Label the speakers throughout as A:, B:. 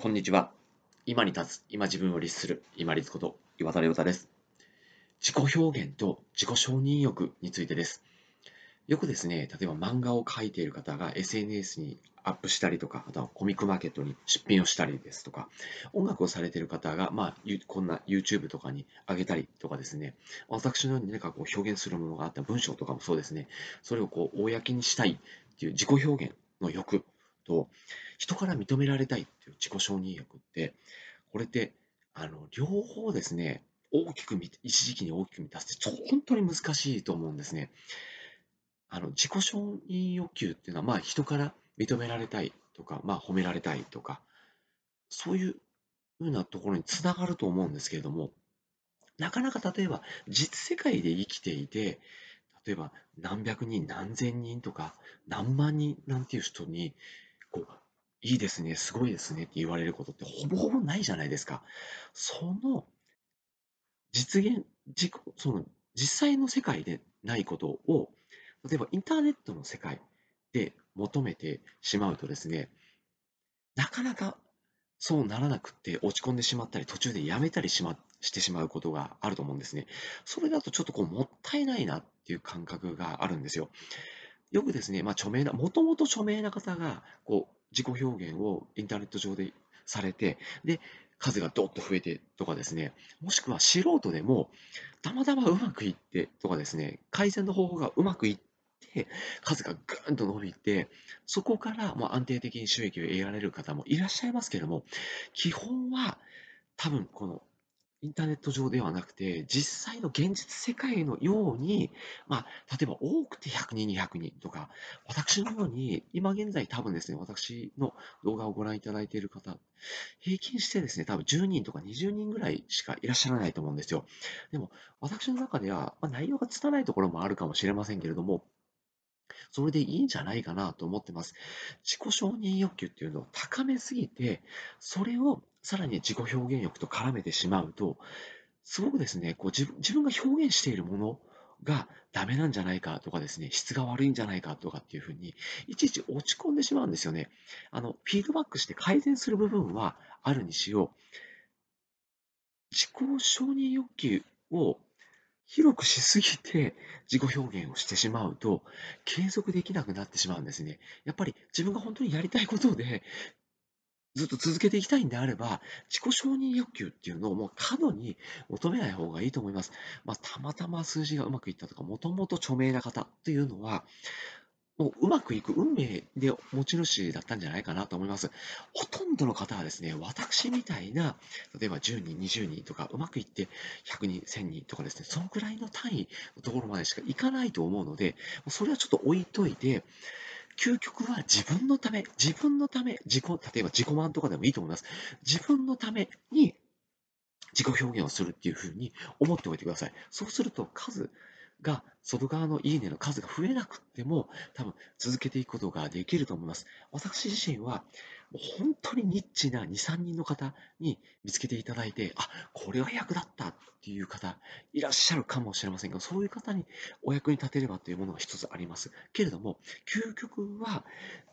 A: こんにちは。今に立つ、今自分を律する、今立こと岩田亮太です。自己表現と自己承認欲についてです。よくですね、例えば漫画を描いている方が SNS にアップしたりとか、あとはコミックマーケットに出品をしたりですとか、音楽をされている方が、まあ、こんな YouTube とかに上げたりとかですね、私のように何かこう表現するものがあった文章とかもそうですね、それをこう公にしたいっていう自己表現の欲と、人から認められたいっていう自己承認欲って、これって、あの、両方ですね、大きく一時期に大きく満たすって本当に難しいと思うんですね。あの、自己承認欲求っていうのは、まあ人から認められたいとか、まあ褒められたいとか、そういうふうなところにつながると思うんですけれども、なかなか例えば実世界で生きていて、例えば何百人、何千人とか何万人なんていう人にこう、いいですね、すごいですねって言われることってほぼほぼないじゃないですか。その実現、自己その実際の世界でないことを、例えばインターネットの世界で求めてしまうとですね、なかなかそうならなくて落ち込んでしまったり、途中でやめたりしましてしまうことがあると思うんですね。それだとちょっとこうもったいないなっていう感覚があるんですよ。よくですね、まあ、著名な、もともと著名な方が、こう、自己表現をインターネット上でされて、で、数がどっと増えてとかですね、もしくは素人でも、たまたまうまくいってとかですね、改善の方法がうまくいって、数がぐーんと伸びて、そこからもう安定的に収益を得られる方もいらっしゃいますけれども、基本は多分このインターネット上ではなくて、実際の現実世界のように、まあ、例えば多くて100人、200人とか、私のように、今現在多分ですね、私の動画をご覧いただいている方、平均してですね、多分10人とか20人ぐらいしかいらっしゃらないと思うんですよ。でも、私の中では、まあ、内容が拙いところもあるかもしれませんけれども、それでいいんじゃないかなと思ってます。自己承認欲求っていうのを高めすぎて、それをさらに自己表現欲と絡めてしまうと、すごくですね、こう自分自分が表現しているものがダメなんじゃないかとかですね、質が悪いんじゃないかとかっていうふうに、いちいち落ち込んでしまうんですよね。あの、フィードバックして改善する部分はあるにしよう。自己承認欲求を広くしすぎて自己表現をしてしまうと、継続できなくなってしまうんですね。やっぱり自分が本当にやりたいことで、ずっと続けていきたいんであれば、自己承認欲求っていうのをもう過度に求めない方がいいと思います。まあ、たまたま数字がうまくいったとか、もともと著名な方っていうのは、もううまくいく運命で持ち主だったんじゃないかなと思います。ほとんどの方はですね、私みたいな、例えば10人、20人とか、うまくいって100人、1000人とかですね、そのくらいの単位のところまでしかいかないと思うので、それはちょっと置いといて、究極は自分のため、自分のため、自己、例えば自己満とかでもいいと思います。自分のために自己表現をするっていうふうに思っておいてください。そうすると数、が、外側のいいねの数が増えなくても、多分続けていくことができると思います。私自身は、本当にニッチな2、3人の方に見つけていただいて、あ、これは役だったっていう方、いらっしゃるかもしれませんが、そういう方にお役に立てればというものが一つあります。けれども、究極は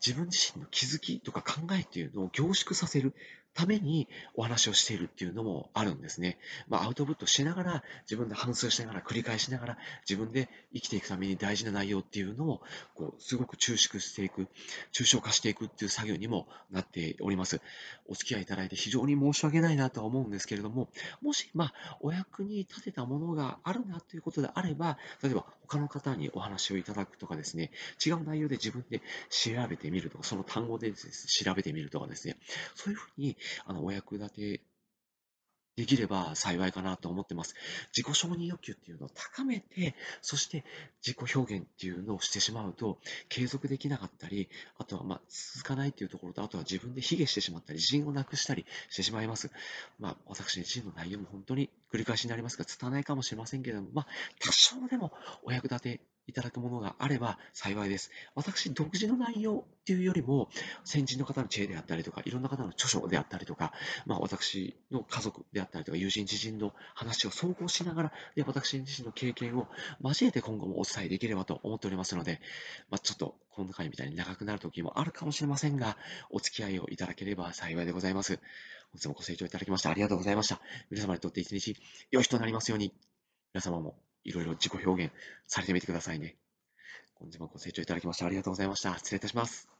A: 自分自身の気づきとか考えというのを凝縮させるためにお話をしているっていうのもあるんですね。まあ、アウトプットしながら、自分で反芻しながら、繰り返しながら、自分で生きていくために大事な内容っていうのを、こう、すごく抽縮していく、抽象化していくっていう作業にもなっております。お付き合いいただいて非常に申し訳ないなとは思うんですけれども、もし、まあ、お役に立てたものがあるなということであれば、例えば他の方にお話をいただくとかですね、違う内容で自分で調べてみるとか、その単語で、ね、調べてみるとかですね、そういうふうにあのお役立てできれば幸いかなと思ってます。自己承認欲求っていうのを高めて、そして自己表現っていうのをしてしまうと、継続できなかったり、あとはまあ続かないっていうところと、あとは自分で卑下してしまったり、自信をなくしたりしてしまいます。まあ私自身の内容も本当に繰り返しになりますが、伝わないかもしれませんけれども、まあ、多少でもお役立ていただくものがあれば幸いです。私、独自の内容っていうよりも、先人の方の知恵であったりとか、いろんな方の著書であったりとか、まあ、私の家族であったりとか、友人、知人の話を総合しながら、で私自身の経験を交えて今後もお伝えできればと思っておりますので、まあ、ちょっと今回みたいに長くなる時もあるかもしれませんが、お付き合いをいただければ幸いでございます。本日もご清聴いただきましてありがとうございました。皆様にとって一日良い日となりますように、皆様もいろいろ自己表現されてみてくださいね。本日もご清聴いただきましてありがとうございました。失礼いたします。